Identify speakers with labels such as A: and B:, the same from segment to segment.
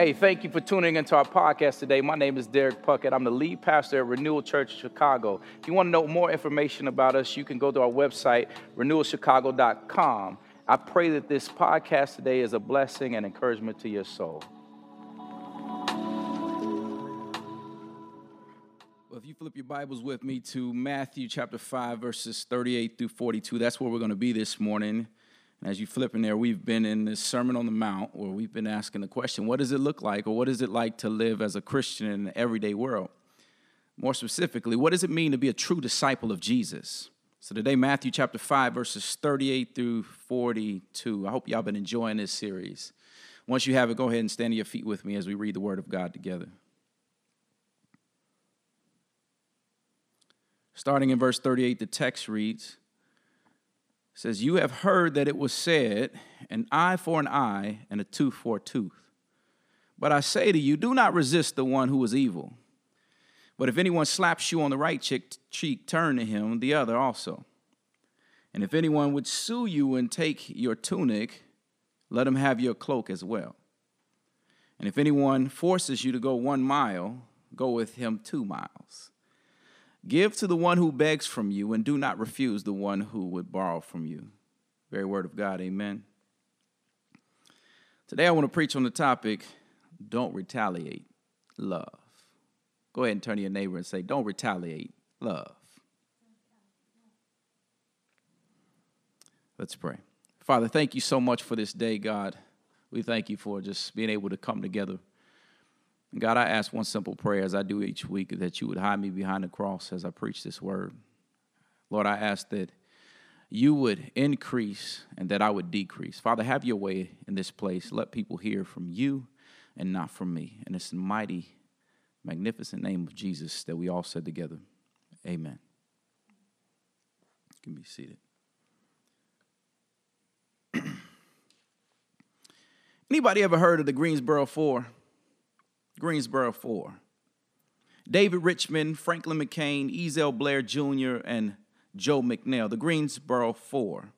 A: Hey, thank you for tuning into our podcast today. My name is Derek Puckett. I'm the lead pastor at Renewal Church Chicago. If you want to know more information about us, you can go to our website, renewalchicago.com. I pray that this podcast today is a blessing and encouragement to your soul. Well, if you flip your Bibles with me to Matthew chapter 5, verses 38 through 42, that's where we're going to be this morning. And as you flip in there, we've been in this Sermon on the Mount where we've been asking the question what does it look like, or what is it like to live as a Christian in the everyday world? More specifically, what does it mean to be a true disciple of Jesus? So today, Matthew chapter 5, verses 38 through 42. I hope y'all been enjoying this series. Once you have it, go ahead and stand on your feet with me as we read the Word of God together. Starting in verse 38, the text reads, says, You have heard that it was said, an eye for an eye and a tooth for a tooth. But I say to you, do not resist the one who is evil. But if anyone slaps you on the right cheek, turn to him the other also. And if anyone would sue you and take your tunic, let him have your cloak as well. And if anyone forces you to go one mile, go with him two miles. Give to the one who begs from you, and do not refuse the one who would borrow from you. Very word of God, amen. Today I want to preach on the topic don't retaliate, love. Go ahead and turn to your neighbor and say, Don't retaliate, love. Let's pray. Father, thank you so much for this day, God. We thank you for just being able to come together God, I ask one simple prayer as I do each week that you would hide me behind the cross as I preach this word. Lord, I ask that you would increase and that I would decrease. Father, have your way in this place. Let people hear from you and not from me. And In this mighty, magnificent name of Jesus that we all said together. Amen. You can be seated. Anybody ever heard of the Greensboro Four? Greensboro Four. David Richmond, Franklin McCain, Ezell Blair Jr., and Joe McNeil, the Greensboro Four.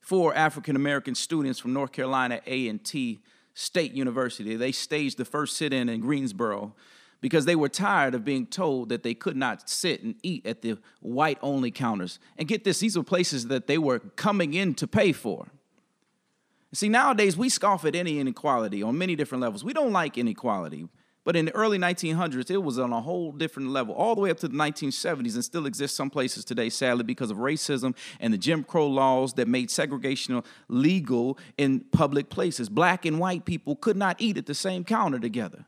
A: Four African American students from North Carolina A&T State University. They staged the first sit-in in Greensboro because they were tired of being told that they could not sit and eat at the white-only counters. And get this, these were places that they were coming in to pay for. See, nowadays we scoff at any inequality on many different levels. We don't like inequality. But in the early 1900s, it was on a whole different level, all the way up to the 1970s, and still exists some places today, sadly, because of racism and the Jim Crow laws that made segregation legal in public places. Black and white people could not eat at the same counter together.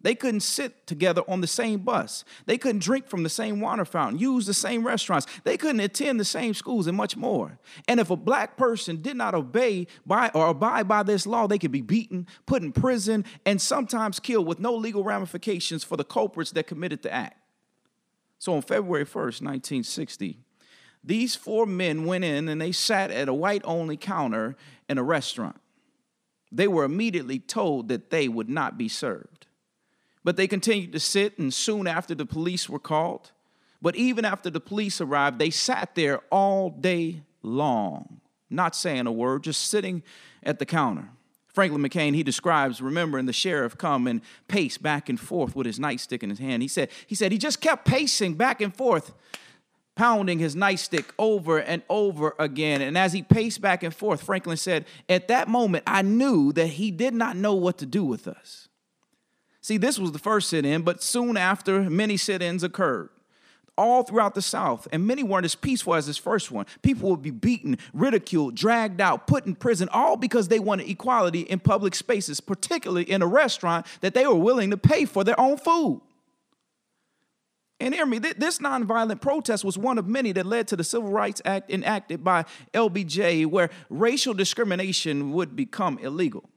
A: They couldn't sit together on the same bus. They couldn't drink from the same water fountain, use the same restaurants. They couldn't attend the same schools and much more. And if a black person did not obey by or abide by this law, they could be beaten, put in prison, and sometimes killed with no legal ramifications for the culprits that committed the act. So on February 1st, 1960, these four men went in and they sat at a white only counter in a restaurant. They were immediately told that they would not be served. But they continued to sit, and soon after the police were called. But even after the police arrived, they sat there all day long, not saying a word, just sitting at the counter. Franklin McCain, he describes remembering the sheriff come and pace back and forth with his nightstick in his hand. He said, he said he just kept pacing back and forth, pounding his nightstick over and over again. And as he paced back and forth, Franklin said, At that moment, I knew that he did not know what to do with us. See, this was the first sit in, but soon after, many sit ins occurred all throughout the South, and many weren't as peaceful as this first one. People would be beaten, ridiculed, dragged out, put in prison, all because they wanted equality in public spaces, particularly in a restaurant that they were willing to pay for their own food. And hear me, this nonviolent protest was one of many that led to the Civil Rights Act enacted by LBJ, where racial discrimination would become illegal.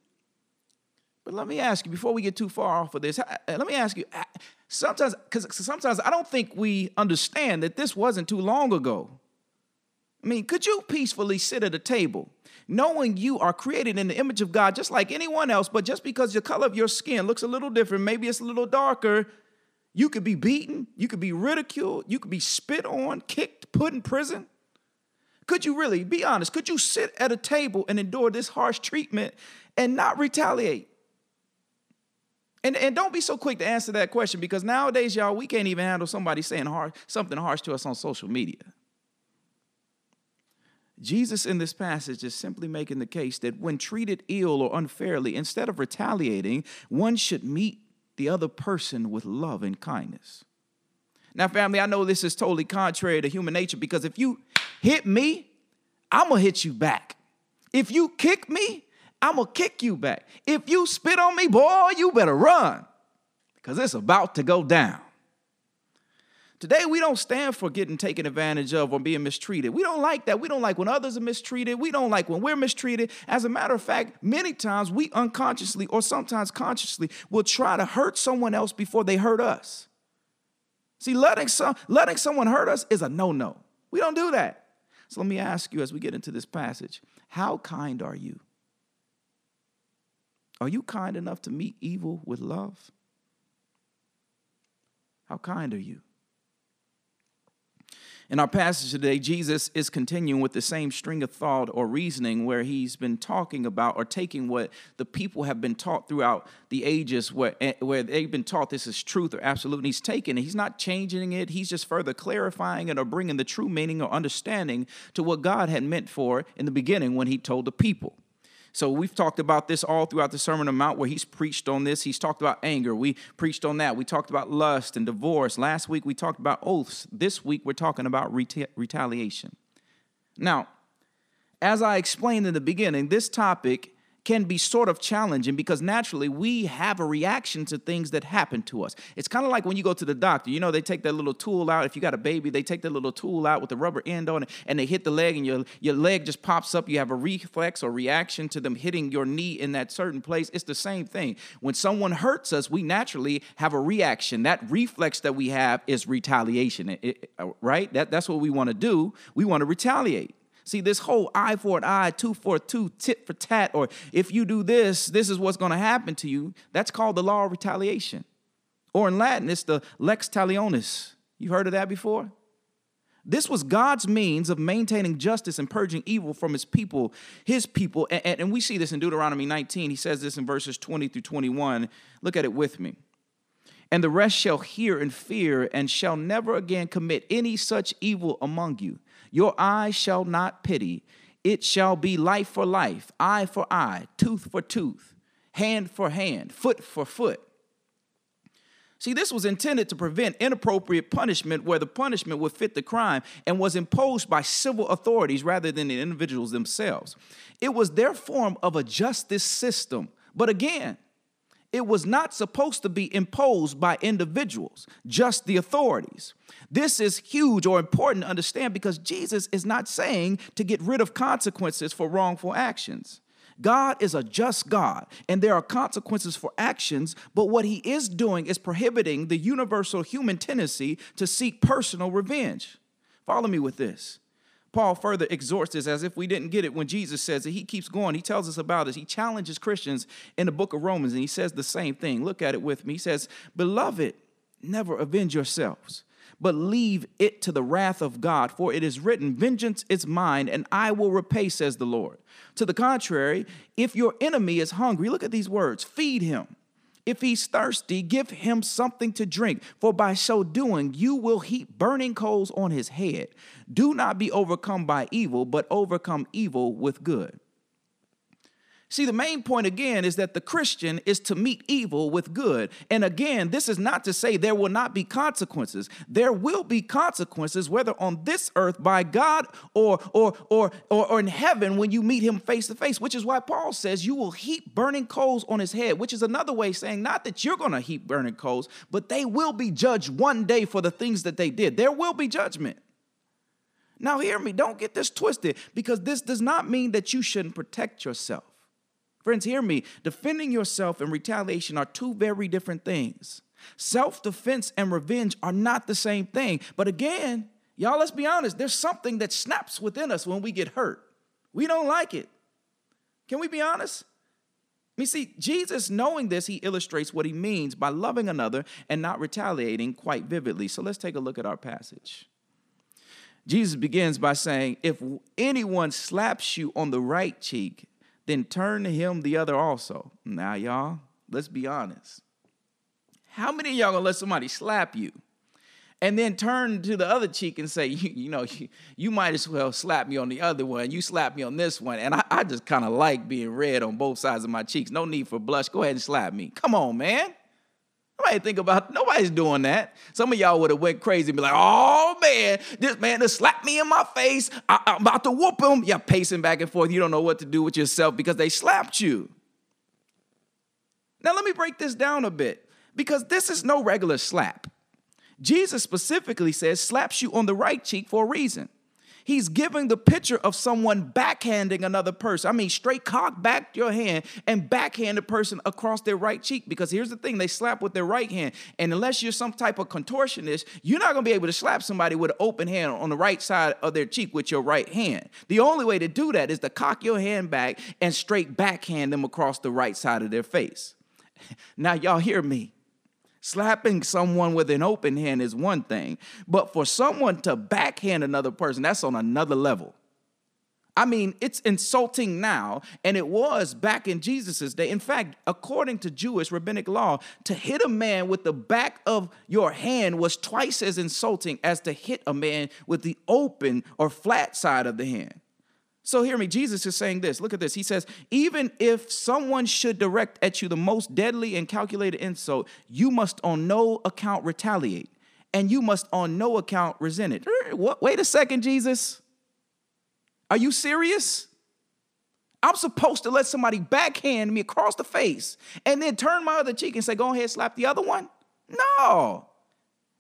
A: But let me ask you before we get too far off of this. Uh, let me ask you sometimes, because sometimes I don't think we understand that this wasn't too long ago. I mean, could you peacefully sit at a table knowing you are created in the image of God just like anyone else, but just because the color of your skin looks a little different, maybe it's a little darker, you could be beaten, you could be ridiculed, you could be spit on, kicked, put in prison? Could you really, be honest, could you sit at a table and endure this harsh treatment and not retaliate? And, and don't be so quick to answer that question because nowadays, y'all, we can't even handle somebody saying harsh, something harsh to us on social media. Jesus in this passage is simply making the case that when treated ill or unfairly, instead of retaliating, one should meet the other person with love and kindness. Now, family, I know this is totally contrary to human nature because if you hit me, I'm gonna hit you back. If you kick me, I'm gonna kick you back. If you spit on me, boy, you better run because it's about to go down. Today, we don't stand for getting taken advantage of or being mistreated. We don't like that. We don't like when others are mistreated. We don't like when we're mistreated. As a matter of fact, many times we unconsciously or sometimes consciously will try to hurt someone else before they hurt us. See, letting, some, letting someone hurt us is a no no. We don't do that. So let me ask you as we get into this passage how kind are you? Are you kind enough to meet evil with love? How kind are you? In our passage today, Jesus is continuing with the same string of thought or reasoning where he's been talking about or taking what the people have been taught throughout the ages, where, eh, where they've been taught this is truth or absolute, and he's taking it. He's not changing it, he's just further clarifying it or bringing the true meaning or understanding to what God had meant for in the beginning when he told the people. So we've talked about this all throughout the Sermon on the Mount where he's preached on this. He's talked about anger. We preached on that. We talked about lust and divorce. Last week we talked about oaths. This week we're talking about reta- retaliation. Now, as I explained in the beginning, this topic can be sort of challenging because naturally we have a reaction to things that happen to us. It's kind of like when you go to the doctor, you know, they take that little tool out. If you got a baby, they take that little tool out with the rubber end on it and they hit the leg and your, your leg just pops up. You have a reflex or reaction to them hitting your knee in that certain place. It's the same thing. When someone hurts us, we naturally have a reaction. That reflex that we have is retaliation, it, it, right? That, that's what we want to do. We want to retaliate. See, this whole eye for an eye, two for a two, tit for tat, or if you do this, this is what's going to happen to you, that's called the law of retaliation. Or in Latin, it's the lex talionis. You've heard of that before? This was God's means of maintaining justice and purging evil from his people, his people. And, and, and we see this in Deuteronomy 19. He says this in verses 20 through 21. Look at it with me. And the rest shall hear and fear, and shall never again commit any such evil among you your eye shall not pity. It shall be life for life, eye for eye, tooth for tooth, hand for hand, foot for foot. See, this was intended to prevent inappropriate punishment where the punishment would fit the crime and was imposed by civil authorities rather than the individuals themselves. It was their form of a justice system. But again, it was not supposed to be imposed by individuals, just the authorities. This is huge or important to understand because Jesus is not saying to get rid of consequences for wrongful actions. God is a just God, and there are consequences for actions, but what he is doing is prohibiting the universal human tendency to seek personal revenge. Follow me with this. Paul further exhorts this as if we didn't get it when Jesus says it. He keeps going. He tells us about it. He challenges Christians in the book of Romans, and he says the same thing. Look at it with me. He says, Beloved, never avenge yourselves, but leave it to the wrath of God, for it is written, Vengeance is mine, and I will repay, says the Lord. To the contrary, if your enemy is hungry, look at these words feed him. If he's thirsty, give him something to drink, for by so doing, you will heap burning coals on his head. Do not be overcome by evil, but overcome evil with good. See, the main point again is that the Christian is to meet evil with good. And again, this is not to say there will not be consequences. There will be consequences, whether on this earth by God or, or, or, or, or in heaven when you meet him face to face, which is why Paul says you will heap burning coals on his head, which is another way saying not that you're going to heap burning coals, but they will be judged one day for the things that they did. There will be judgment. Now, hear me, don't get this twisted because this does not mean that you shouldn't protect yourself. Friends, hear me. Defending yourself and retaliation are two very different things. Self defense and revenge are not the same thing. But again, y'all, let's be honest, there's something that snaps within us when we get hurt. We don't like it. Can we be honest? Mean, see, Jesus, knowing this, he illustrates what he means by loving another and not retaliating quite vividly. So let's take a look at our passage. Jesus begins by saying, If anyone slaps you on the right cheek, then turn to him the other also. Now, y'all, let's be honest. How many of y'all gonna let somebody slap you? And then turn to the other cheek and say, you, you know, you, you, might as well slap me on the other one. You slap me on this one. And I, I just kind of like being red on both sides of my cheeks. No need for blush. Go ahead and slap me. Come on, man. Nobody think about nobody's doing that. Some of y'all would have went crazy and be like, "Oh man, this man just slapped me in my face. I, am about to whoop him." You're pacing back and forth. You don't know what to do with yourself because they slapped you. Now let me break this down a bit because this is no regular slap. Jesus specifically says slaps you on the right cheek for a reason. He's giving the picture of someone backhanding another person. I mean, straight cock back your hand and backhand a person across their right cheek. Because here's the thing they slap with their right hand. And unless you're some type of contortionist, you're not gonna be able to slap somebody with an open hand on the right side of their cheek with your right hand. The only way to do that is to cock your hand back and straight backhand them across the right side of their face. Now, y'all hear me. Slapping someone with an open hand is one thing, but for someone to backhand another person, that's on another level. I mean, it's insulting now, and it was back in Jesus' day. In fact, according to Jewish rabbinic law, to hit a man with the back of your hand was twice as insulting as to hit a man with the open or flat side of the hand. So hear me, Jesus is saying this. Look at this. He says, even if someone should direct at you the most deadly and calculated insult, you must on no account retaliate, and you must on no account resent it. Er, what? Wait a second, Jesus. Are you serious? I'm supposed to let somebody backhand me across the face and then turn my other cheek and say, go ahead, slap the other one? No.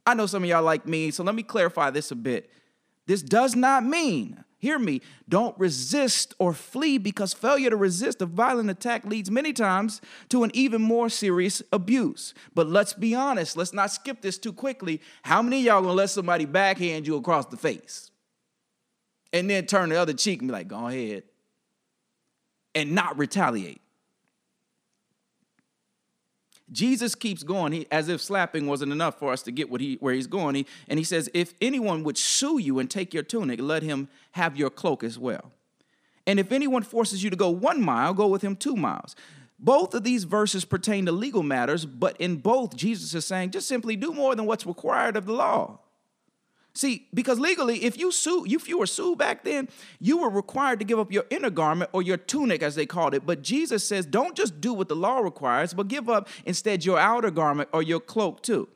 A: I know some of y'all like me, so let me clarify this a bit. This does not mean Hear me. Don't resist or flee because failure to resist a violent attack leads many times to an even more serious abuse. But let's be honest. Let's not skip this too quickly. How many y'all gonna let somebody backhand you across the face and then turn the other cheek and be like, go ahead and not retaliate? Jesus keeps going he, as if slapping wasn't enough for us to get what he, where he's going. He, and he says, If anyone would sue you and take your tunic, let him have your cloak as well. And if anyone forces you to go one mile, go with him two miles. Both of these verses pertain to legal matters, but in both, Jesus is saying, just simply do more than what's required of the law. See, because legally, if you sue, if you were sued back then, you were required to give up your inner garment or your tunic, as they called it. But Jesus says, don't just do what the law requires, but give up instead your outer garment or your cloak too.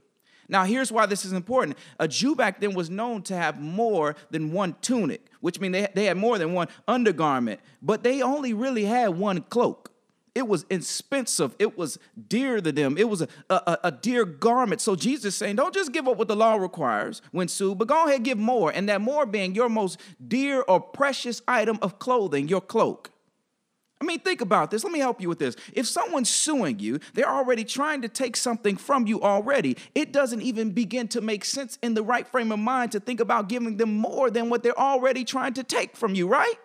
A: Now, here's why this is important. A Jew back then was known to have more than one tunic, which means they, they had more than one undergarment, but they only really had one cloak. It was expensive. It was dear to them. It was a, a, a dear garment. So Jesus saying, don't just give up what the law requires when sued, but go ahead give more. And that more being your most dear or precious item of clothing, your cloak. I mean, think about this. Let me help you with this. If someone's suing you, they're already trying to take something from you already. It doesn't even begin to make sense in the right frame of mind to think about giving them more than what they're already trying to take from you, right?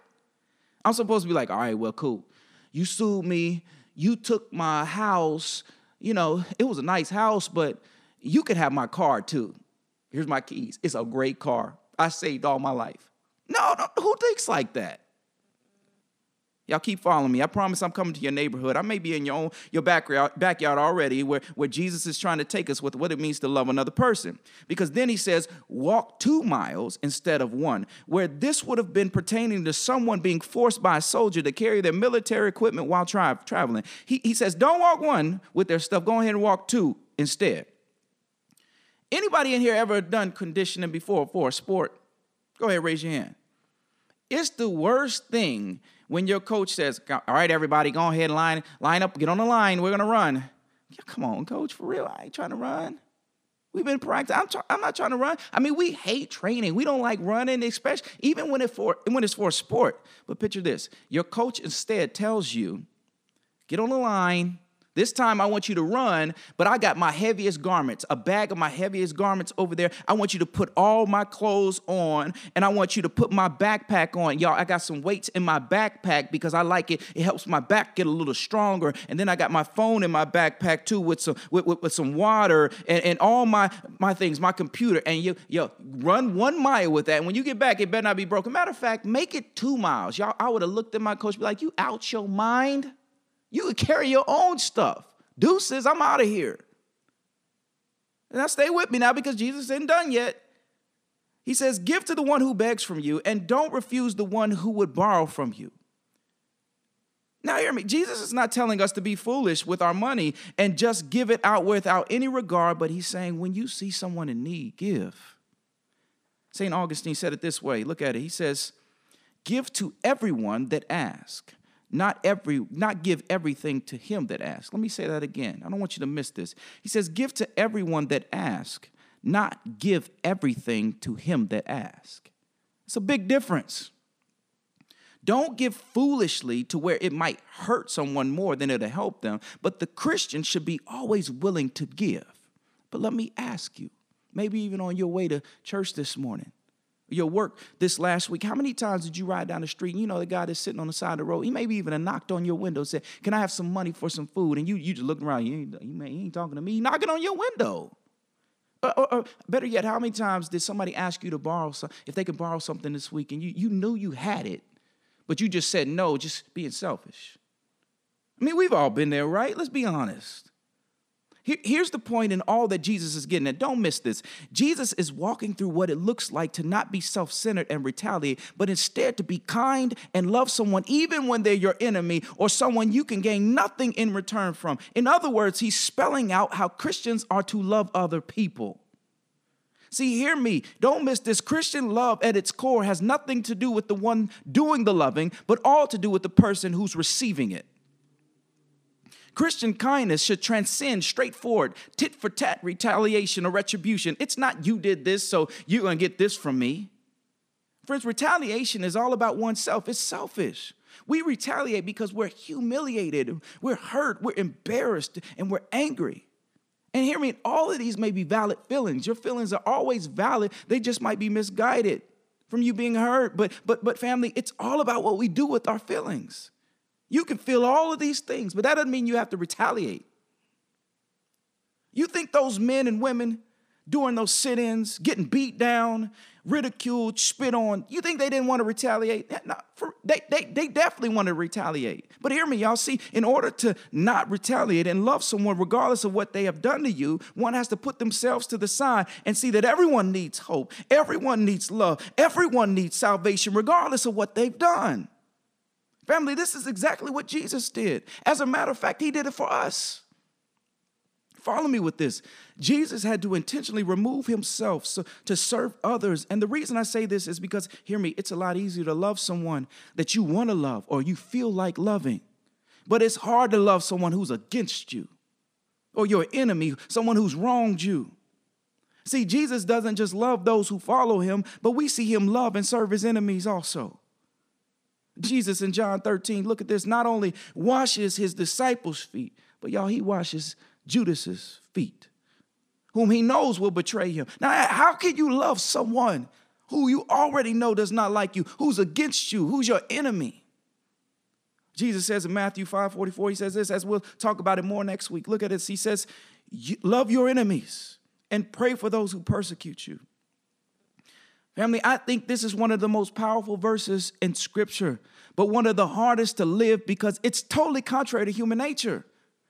A: I'm supposed to be like, all right, well, cool. You sued me. You took my house. You know, it was a nice house, but you could have my car too. Here's my keys. It's a great car. I saved all my life. No, no who thinks like that? Y'all keep following me. I promise I'm coming to your neighborhood. I may be in your own your backyard, backyard already, where, where Jesus is trying to take us with what it means to love another person. Because then he says, walk two miles instead of one, where this would have been pertaining to someone being forced by a soldier to carry their military equipment while tra- traveling. He, he says, don't walk one with their stuff, go ahead and walk two instead. Anybody in here ever done conditioning before for a sport? Go ahead, raise your hand. It's the worst thing when your coach says, "All right, everybody, go ahead line line up, get on the line. We're gonna run." Yeah, come on, coach, for real. I ain't trying to run. We've been practicing. I'm, try- I'm not trying to run. I mean, we hate training. We don't like running, especially even when it for when it's for sport. But picture this: your coach instead tells you, "Get on the line." This time I want you to run, but I got my heaviest garments, a bag of my heaviest garments over there. I want you to put all my clothes on and I want you to put my backpack on. Y'all, I got some weights in my backpack because I like it. It helps my back get a little stronger. And then I got my phone in my backpack too with some with, with, with some water and, and all my my things, my computer. And you yo, run one mile with that. And when you get back, it better not be broken. Matter of fact, make it two miles. Y'all, I would have looked at my coach, be like, you out your mind? You could carry your own stuff. Deuces, I'm out of here. Now stay with me now because Jesus isn't done yet. He says, Give to the one who begs from you, and don't refuse the one who would borrow from you. Now, hear me. Jesus is not telling us to be foolish with our money and just give it out without any regard, but he's saying, when you see someone in need, give. St. Augustine said it this way look at it. He says, Give to everyone that asks not every not give everything to him that asks. Let me say that again. I don't want you to miss this. He says give to everyone that asks not give everything to him that asks it's a big difference. Don't give foolishly to where it might hurt someone more than it'll help them but the christian should be always willing to give. But let me ask you maybe even on your way to church this morning your work this last week, how many times did you ride down the street and you know the guy that's sitting on the side of the road, he maybe even knocked on your window said, Can I have some money for some food? And you you just looking around, you ain't, you ain't talking to me, he knocking on your window. Or, or, or, better yet, how many times did somebody ask you to borrow some, if they could borrow something this week and you, you knew you had it, but you just said no, just being selfish? I mean, we've all been there, right? Let's be honest. Here's the point in all that Jesus is getting at. Don't miss this. Jesus is walking through what it looks like to not be self centered and retaliate, but instead to be kind and love someone, even when they're your enemy or someone you can gain nothing in return from. In other words, he's spelling out how Christians are to love other people. See, hear me. Don't miss this. Christian love at its core has nothing to do with the one doing the loving, but all to do with the person who's receiving it. Christian kindness should transcend straightforward tit for tat retaliation or retribution. It's not you did this, so you're going to get this from me. Friends, retaliation is all about oneself, it's selfish. We retaliate because we're humiliated, we're hurt, we're embarrassed, and we're angry. And hear me, all of these may be valid feelings. Your feelings are always valid, they just might be misguided from you being hurt. But but but family, it's all about what we do with our feelings. You can feel all of these things, but that doesn't mean you have to retaliate. You think those men and women doing those sit ins, getting beat down, ridiculed, spit on, you think they didn't want to retaliate? No, for, they, they, they definitely want to retaliate. But hear me, y'all see, in order to not retaliate and love someone, regardless of what they have done to you, one has to put themselves to the side and see that everyone needs hope, everyone needs love, everyone needs salvation, regardless of what they've done. Family, this is exactly what Jesus did. As a matter of fact, he did it for us. Follow me with this. Jesus had to intentionally remove himself so, to serve others. And the reason I say this is because, hear me, it's a lot easier to love someone that you want to love or you feel like loving. But it's hard to love someone who's against you or your enemy, someone who's wronged you. See, Jesus doesn't just love those who follow him, but we see him love and serve his enemies also. Jesus in John 13, look at this, not only washes his disciples' feet, but y'all, he washes Judas's feet, whom he knows will betray him. Now, how can you love someone who you already know does not like you, who's against you, who's your enemy? Jesus says in Matthew 5 44, he says this, as we'll talk about it more next week. Look at this. He says, Love your enemies and pray for those who persecute you. Family, I think this is one of the most powerful verses in Scripture, but one of the hardest to live because it's totally contrary to human nature.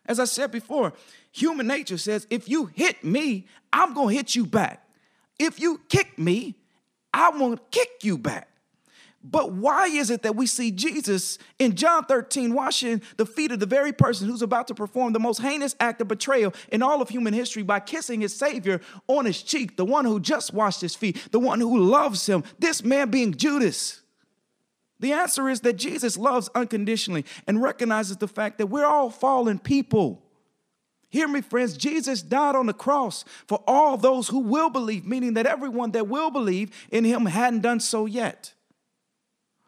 A: As I said before, human nature says if you hit me, I'm gonna hit you back. If you kick me, I won't kick you back. But why is it that we see Jesus in John 13 washing the feet of the very person who's about to perform the most heinous act of betrayal in all of human history by kissing his Savior on his cheek, the one who just washed his feet, the one who loves him, this man being Judas? The answer is that Jesus loves unconditionally and recognizes the fact that we're all fallen people. Hear me, friends. Jesus died on the cross for all those who will believe, meaning that everyone that will believe in him hadn't done so yet.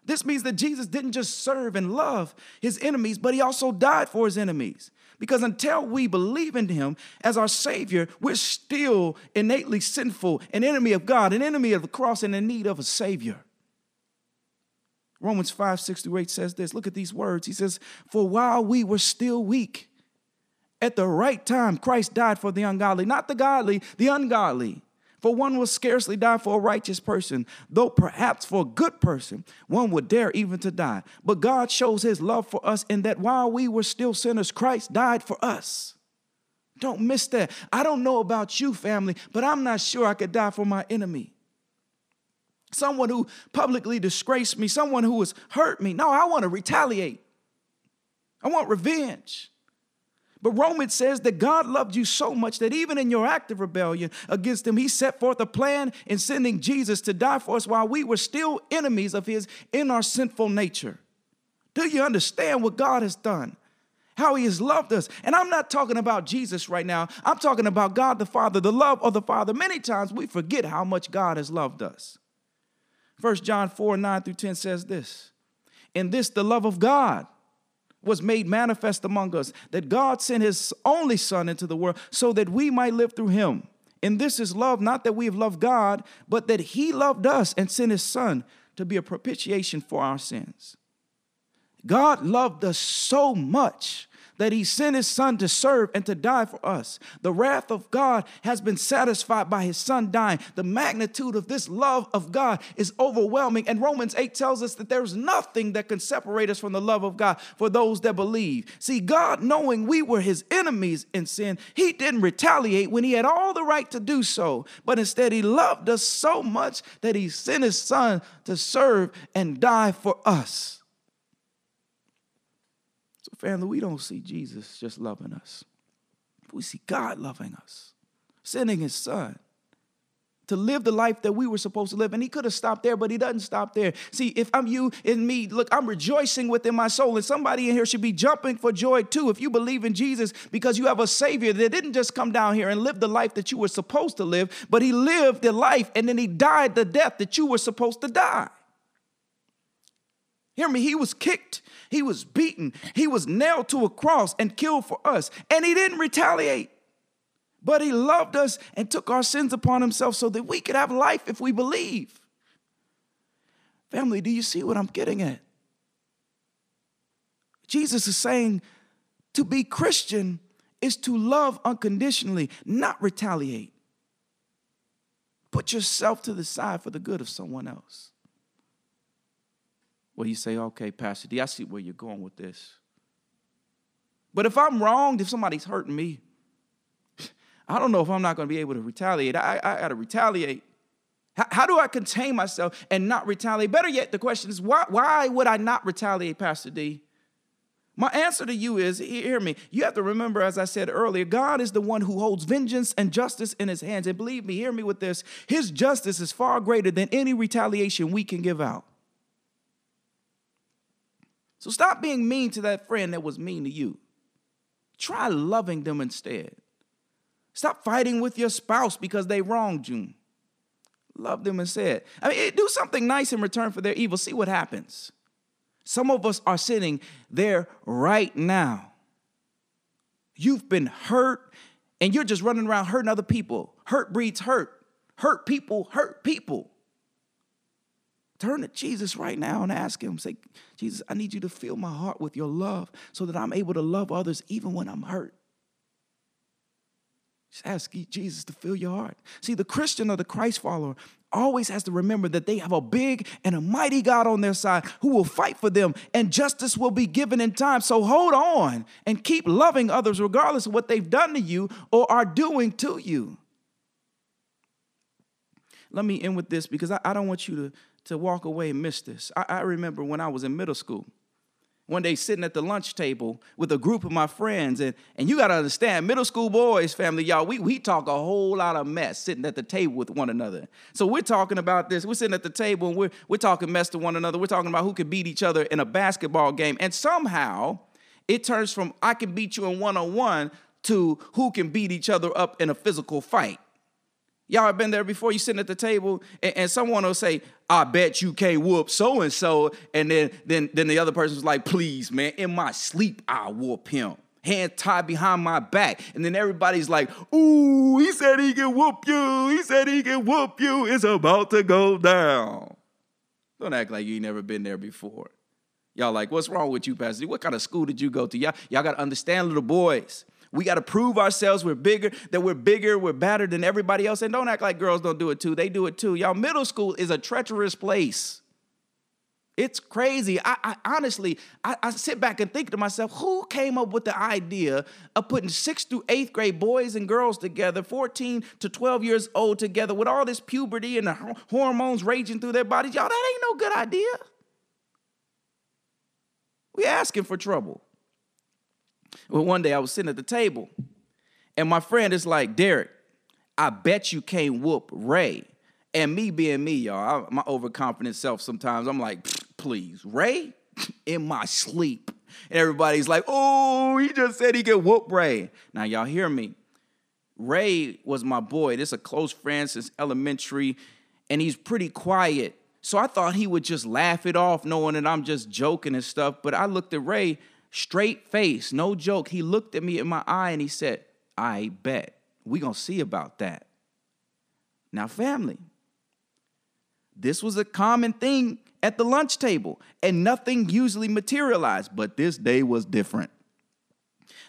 A: This means that Jesus didn't just serve and love his enemies, but he also died for his enemies. Because until we believe in him as our Savior, we're still innately sinful, an enemy of God, an enemy of the cross, and in need of a Savior. Romans 5 6 through 8 says this. Look at these words. He says, For while we were still weak, at the right time, Christ died for the ungodly, not the godly, the ungodly. For one will scarcely die for a righteous person, though perhaps for a good person, one would dare even to die. But God shows his love for us in that while we were still sinners, Christ died for us. Don't miss that. I don't know about you, family, but I'm not sure I could die for my enemy. Someone who publicly disgraced me, someone who has hurt me. No, I want to retaliate. I want revenge. But Romans says that God loved you so much that even in your act of rebellion against Him, He set forth a plan in sending Jesus to die for us while we were still enemies of His in our sinful nature. Do you understand what God has done? How he has loved us. And I'm not talking about Jesus right now. I'm talking about God the Father, the love of the Father. Many times we forget how much God has loved us. 1 John 4 9 through 10 says this In this, the love of God was made manifest among us, that God sent his only Son into the world so that we might live through him. And this is love, not that we have loved God, but that he loved us and sent his Son to be a propitiation for our sins. God loved us so much that he sent his son to serve and to die for us. The wrath of God has been satisfied by his son dying. The magnitude of this love of God is overwhelming. And Romans 8 tells us that there's nothing that can separate us from the love of God for those that believe. See, God, knowing we were his enemies in sin, he didn't retaliate when he had all the right to do so, but instead he loved us so much that he sent his son to serve and die for us. Family, we don't see Jesus just loving us. We see God loving us, sending his son to live the life that we were supposed to live. And he could have stopped there, but he doesn't stop there. See, if I'm you and me, look, I'm rejoicing within my soul, and somebody in here should be jumping for joy too if you believe in Jesus because you have a Savior that didn't just come down here and live the life that you were supposed to live, but he lived the life and then he died the death that you were supposed to die. Hear me, he was kicked, he was beaten, he was nailed to a cross and killed for us, and he didn't retaliate. But he loved us and took our sins upon himself so that we could have life if we believe. Family, do you see what I'm getting at? Jesus is saying to be Christian is to love unconditionally, not retaliate. Put yourself to the side for the good of someone else. Well, you say, okay, Pastor D, I see where you're going with this. But if I'm wronged, if somebody's hurting me, I don't know if I'm not going to be able to retaliate. I, I got to retaliate. How, how, do I contain myself and not retaliate? Better yet, the question is, why, why would I not retaliate, Pastor D? My answer to you is hear me. You have to remember, as I said earlier, God is the one who holds vengeance and justice in his hands. And believe me, hear me with this his justice is far greater than any retaliation we can give out. So stop being mean to that friend that was mean to you. Try loving them instead. Stop fighting with your spouse because they wronged you. Love them instead. I mean, do something nice in return for their evil. See what happens. Some of us are sitting there right now. You've been hurt and you're just running around hurting other people. Hurt breeds hurt. Hurt people hurt people. Turn to Jesus right now and ask Him, say, Jesus, I need you to fill my heart with your love so that I'm able to love others even when I'm hurt. Just ask Jesus to fill your heart. See, the Christian or the Christ follower always has to remember that they have a big and a mighty God on their side who will fight for them and justice will be given in time. So hold on and keep loving others regardless of what they've done to you or are doing to you. Let me end with this because I, I don't want you to to walk away and miss this. I, I remember when I was in middle school, one day sitting at the lunch table with a group of my friends, and, and you gotta understand, middle school boys, family, y'all, we, we talk a whole lot of mess sitting at the table with one another. So we're talking about this. We're sitting at the table and we're, we're talking mess to one another. We're talking about who could beat each other in a basketball game. And somehow it turns from I can beat you in one on one to who can beat each other up in a physical fight. Y'all have been there before. You sitting at the table, and, and someone will say, "I bet you can't whoop so and so," and then then then the other person's like, "Please, man, in my sleep, I'll whoop him." Hand tied behind my back, and then everybody's like, "Ooh, he said he can whoop you. He said he can whoop you. It's about to go down." Don't act like you ain't never been there before. Y'all like, what's wrong with you, Pastor? What kind of school did you go to? Y'all, y'all got to understand little boys. We got to prove ourselves we're bigger, that we're bigger, we're better than everybody else. And don't act like girls don't do it too. They do it too. Y'all, middle school is a treacherous place. It's crazy. I, I honestly, I, I, sit back and think to myself, who came up with the idea of putting sixth through eighth grade boys and girls together, 14 to 12 years old together, with all this puberty and the hormones raging through their bodies? Y'all, that ain't no good idea. We asking for trouble. Well, one day I was sitting at the table, and my friend is like, Derek, I bet you can't whoop Ray. And me being me, y'all, I, my overconfident self sometimes, I'm like, please, Ray, in my sleep. And everybody's like, oh, he just said he could whoop Ray. Now, y'all hear me. Ray was my boy. This is a close friend since elementary, and he's pretty quiet. So I thought he would just laugh it off, knowing that I'm just joking and stuff. But I looked at Ray, straight face, no joke. He looked at me in my eye and he said, I bet. we gonna see about that. Now, family, this was a common thing at the lunch table, and nothing usually materialized, but this day was different.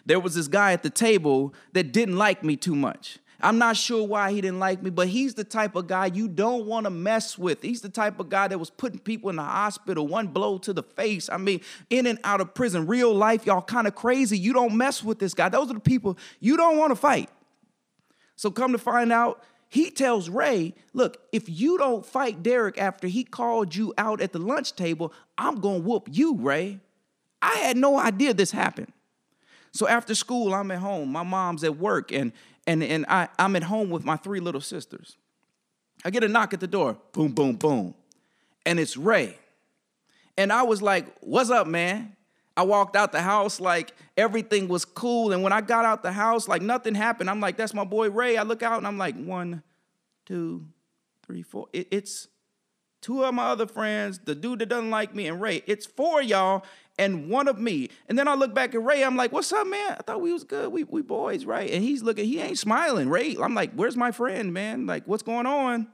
A: There was this guy at the table that didn't like me too much. I'm not sure why he didn't like me, but he's the type of guy you don't want to mess with. He's the type of guy that was putting people in the hospital, one blow to the face. I mean, in and out of prison, real life, y'all kind of crazy. You don't mess with this guy. Those are the people you don't want to fight. So come to find out, he tells Ray, look, if you don't fight Derek after he called you out at the lunch table, I'm going to whoop you, Ray. I had no idea this happened. So after school, I'm at home. My mom's at work, and, and, and I, I'm at home with my three little sisters. I get a knock at the door boom, boom, boom. And it's Ray. And I was like, What's up, man? I walked out the house like everything was cool. And when I got out the house, like nothing happened. I'm like, that's my boy Ray. I look out and I'm like, one, two, three, four. It, it's two of my other friends, the dude that doesn't like me, and Ray. It's four y'all and one of me. And then I look back at Ray. I'm like, what's up, man? I thought we was good. We, we boys, right? And he's looking, he ain't smiling. Ray, I'm like, where's my friend, man? Like, what's going on?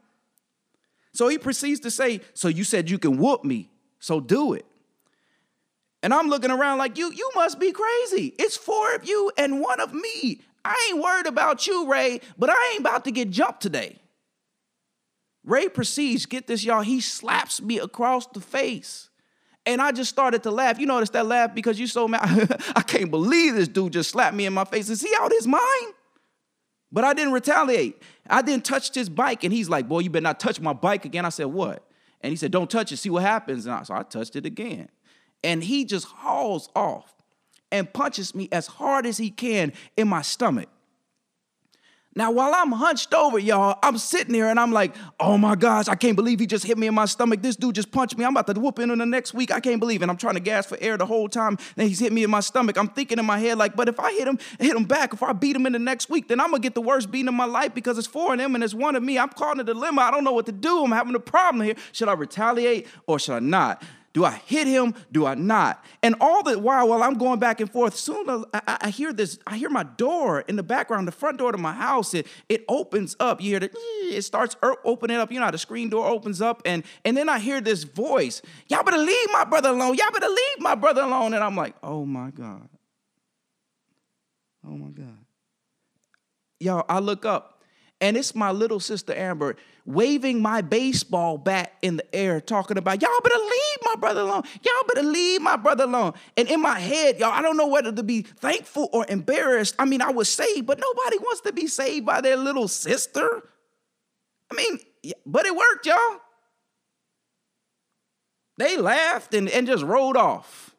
A: So he proceeds to say, so you said you can whoop me. So do it. And I'm looking around like, you, you must be crazy. It's four of you and one of me. I ain't worried about you, Ray, but I ain't about to get jumped today. Ray proceeds, get this, y'all, he slaps me across the face. And I just started to laugh. You notice that laugh because you so mad. I can't believe this dude just slapped me in my face. Is he out his mind? But I didn't retaliate. I didn't touch his bike. And he's like, Boy, you better not touch my bike again. I said, What? And he said, Don't touch it, see what happens. And I, so I touched it again and he just hauls off and punches me as hard as he can in my stomach. Now, while I'm hunched over, y'all, I'm sitting there and I'm like, oh my gosh, I can't believe he just hit me in my stomach. This dude just punched me. I'm about to whoop in on the next week. I can't believe it. And I'm trying to gas for air the whole time. And he's hit me in my stomach. I'm thinking in my head, like, but if I hit him, hit him back, if I beat him in the next week, then I'm gonna get the worst beating of my life because it's four of them and it's one of me. I'm caught in a dilemma. I don't know what to do. I'm having a problem here. Should I retaliate or should I not? Do I hit him? Do I not? And all the while, while I'm going back and forth, soon I, I, hear this. I hear my door in the background, the front door to my house. It it opens up. You hear it. It starts er, opening up. You know how the screen door opens up, and and then I hear this voice. Y'all better leave my brother alone. Y'all better leave my brother alone. And I'm like, oh my god. Oh my god. Y'all, I look up and it's my little sister Amber waving my baseball bat in the air, talking about, y'all better leave my brother alone. Y'all better leave my brother alone. And in my head, y'all, I don't know whether to be thankful or embarrassed. I mean, I was saved, but nobody wants to be saved by their little sister. I mean, but it worked, y'all. They laughed and, and just rolled off.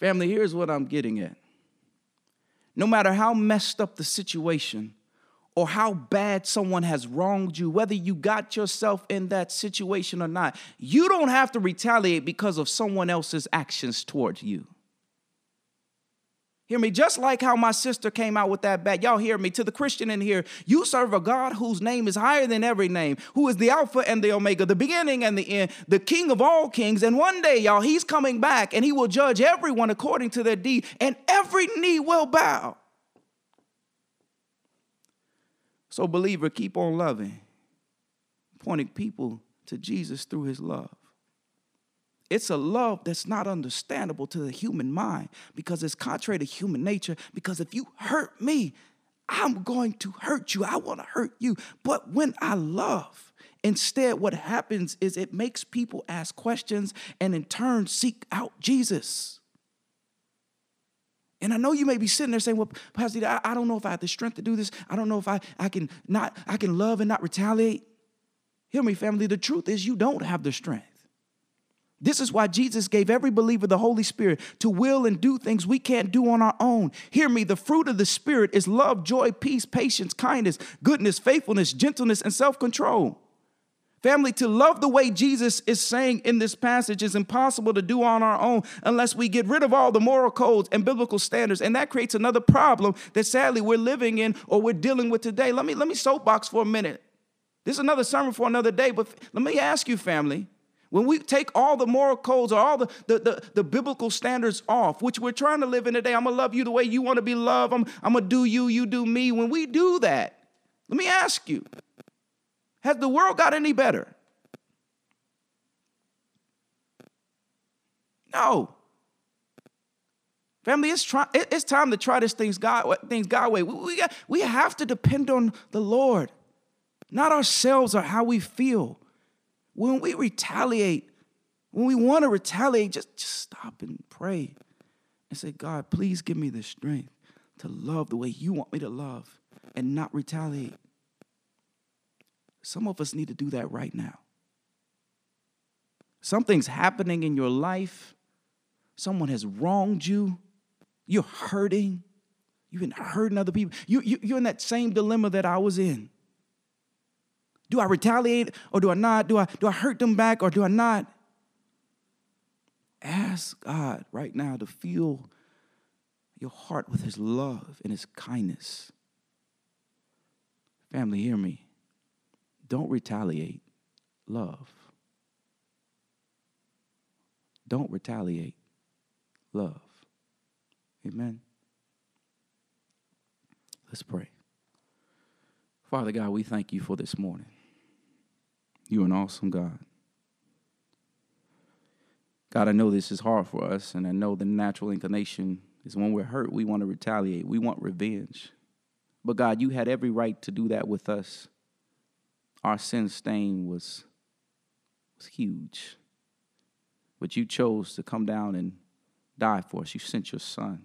A: Family, here's what I'm getting at no matter how messed up the situation or how bad someone has wronged you, whether you got yourself in that situation or not, you don't have to retaliate because of someone else's actions towards you. Hear me, just like how my sister came out with that bat. Y'all hear me? To the Christian in here, you serve a God whose name is higher than every name, who is the Alpha and the Omega, the beginning and the end, the King of all kings. And one day, y'all, he's coming back and he will judge everyone according to their deed, and every knee will bow. So, believer, keep on loving, pointing people to Jesus through his love. It's a love that's not understandable to the human mind because it's contrary to human nature. Because if you hurt me, I'm going to hurt you. I want to hurt you. But when I love, Instead, what happens is it makes people ask questions and in turn seek out Jesus. And I know you may be sitting there saying, Well, Pastor, I, I don't know if I have the strength to do this. I don't know if I, I can not, I can love and not retaliate. Hear me, family. The truth is you don't have the strength. This is why Jesus gave every believer the Holy Spirit to will and do things we can't do on our own. Hear me, the fruit of the Spirit is love, joy, peace, patience, kindness, goodness, faithfulness, gentleness, and self control. Family, to love the way Jesus is saying in this passage is impossible to do on our own unless we get rid of all the moral codes and biblical standards. And that creates another problem that sadly we're living in or we're dealing with today. Let me, let me soapbox for a minute. This is another sermon for another day, but let me ask you, family. When we take all the moral codes or all the, the, the, the, biblical standards off, which we're trying to live in today, I'm gonna love you the way you wanna be loved, I'm, I'm gonna do you, you do me. When we do that, let me ask you, has the world got any better? No. Family, it's, try, it's time to try this things God, things God way. We, we, got, we have to depend on the Lord, not ourselves or how we feel. When we retaliate, when we want to retaliate, just, just stop and pray and say, God, please give me the strength to love the way you want me to love and not retaliate. Some of us need to do that right now. Something's happening in your life. Someone has wronged you. You're hurting. You've been hurting other people. You, you, you're in that same dilemma that I was in. Do I retaliate or do I not? Do I, do I hurt them back or do I not? Ask God right now to fill your heart with His love and His kindness. Family, hear me. Don't retaliate, love. Don't retaliate, love. Amen. Let's pray. Father God, we thank you for this morning. You're an awesome God. God, I know this is hard for us, and I know the natural inclination is when we're hurt, we want to retaliate. We want revenge. But God, you had every right to do that with us our sin stain was, was huge. But you chose to come down and die for us. You sent your son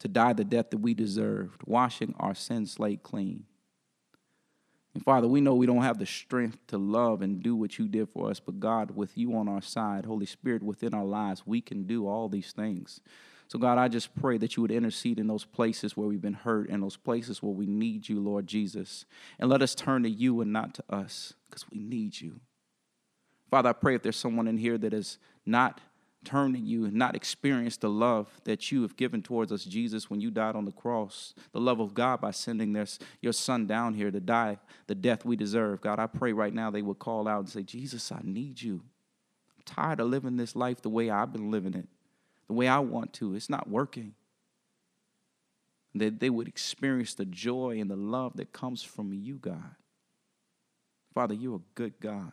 A: to die the death that we deserved, washing our sin slate clean. And Father, we know we don't have the strength to love and do what you did for us, but God, with you on our side, Holy Spirit within our lives, we can do all these things. So, God, I just pray that you would intercede in those places where we've been hurt and those places where we need you, Lord Jesus. And let us turn to you and not to us because we need you. Father, I pray if there's someone in here that has not turned to you and not experienced the love that you have given towards us, Jesus, when you died on the cross, the love of God by sending their, your son down here to die the death we deserve. God, I pray right now they would call out and say, Jesus, I need you. I'm tired of living this life the way I've been living it the way I want to. It's not working. That they would experience the joy and the love that comes from you, God. Father, you're a good God.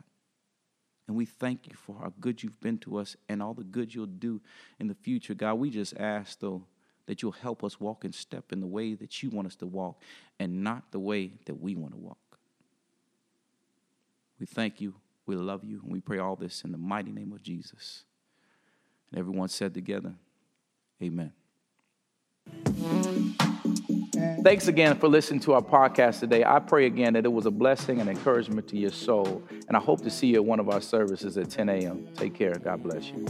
A: And we thank you for how good you've been to us and all the good you'll do in the future. God, we just ask, though, that you'll help us walk in step in the way that you want us to walk and not the way that we want to walk. We thank you, we love you, and we pray all this in the mighty name of Jesus. And everyone said together, Amen. Thanks again for listening to our podcast today. I pray again that it was a blessing and encouragement to your soul. And I hope to see you at one of our services at 10 a.m. Take care. God bless you.